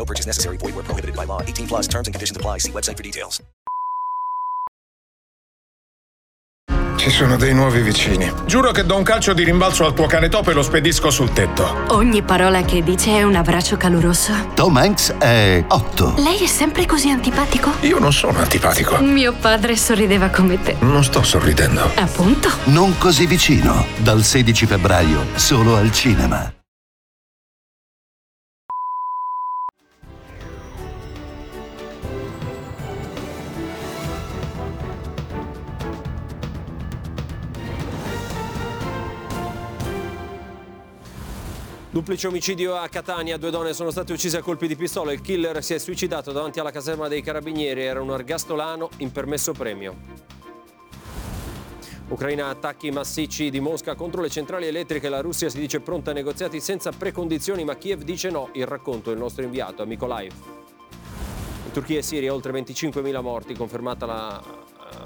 No purchase necessary. Void where prohibited by law. 18 plus terms and conditions apply. See website for details. Ci sono dei nuovi vicini. Giuro che do un calcio di rimbalzo al tuo cane topo e lo spedisco sul tetto. Ogni parola che dice è un abbraccio caloroso. Tom Hanks è 8. Lei è sempre così antipatico? Io non sono antipatico. Mio padre sorrideva come te. Non sto sorridendo. Appunto. Non così vicino. Dal 16 febbraio, solo al cinema. Duplice omicidio a Catania, due donne sono state uccise a colpi di pistola. Il killer si è suicidato davanti alla caserma dei carabinieri, era un ergastolano in permesso premio. Ucraina attacchi massicci di Mosca contro le centrali elettriche. La Russia si dice pronta a negoziati senza precondizioni, ma Kiev dice no. Il racconto il nostro inviato a Mykolaiv. In Turchia e Siria oltre 25.000 morti, confermata la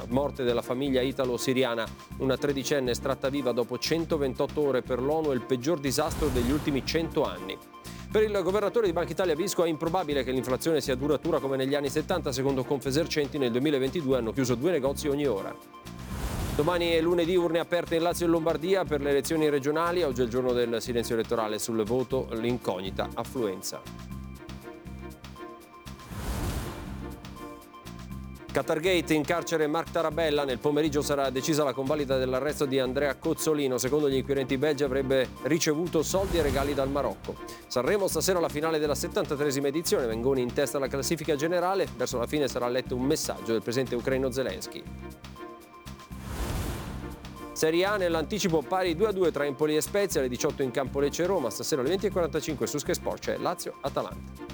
morte della famiglia italo-siriana. Una tredicenne estratta viva dopo 128 ore per l'ONU è il peggior disastro degli ultimi 100 anni. Per il governatore di Banca Italia Visco è improbabile che l'inflazione sia duratura come negli anni 70, secondo Confesercenti nel 2022 hanno chiuso due negozi ogni ora. Domani è lunedì, urne aperte in Lazio e Lombardia per le elezioni regionali. Oggi è il giorno del silenzio elettorale sul voto, l'incognita affluenza. Qatargate in carcere Mark Tarabella. Nel pomeriggio sarà decisa la convalida dell'arresto di Andrea Cozzolino. Secondo gli inquirenti belgi avrebbe ricevuto soldi e regali dal Marocco. Sanremo stasera la finale della 73esima edizione. Vengoni in testa alla classifica generale. Verso la fine sarà letto un messaggio del presidente ucraino Zelensky. Serie A nell'anticipo pari 2-2 tra Empoli e Spezia, alle 18 in campo Lecce Roma, stasera alle 20.45 su Sky Sport c'è Lazio-Atalanta.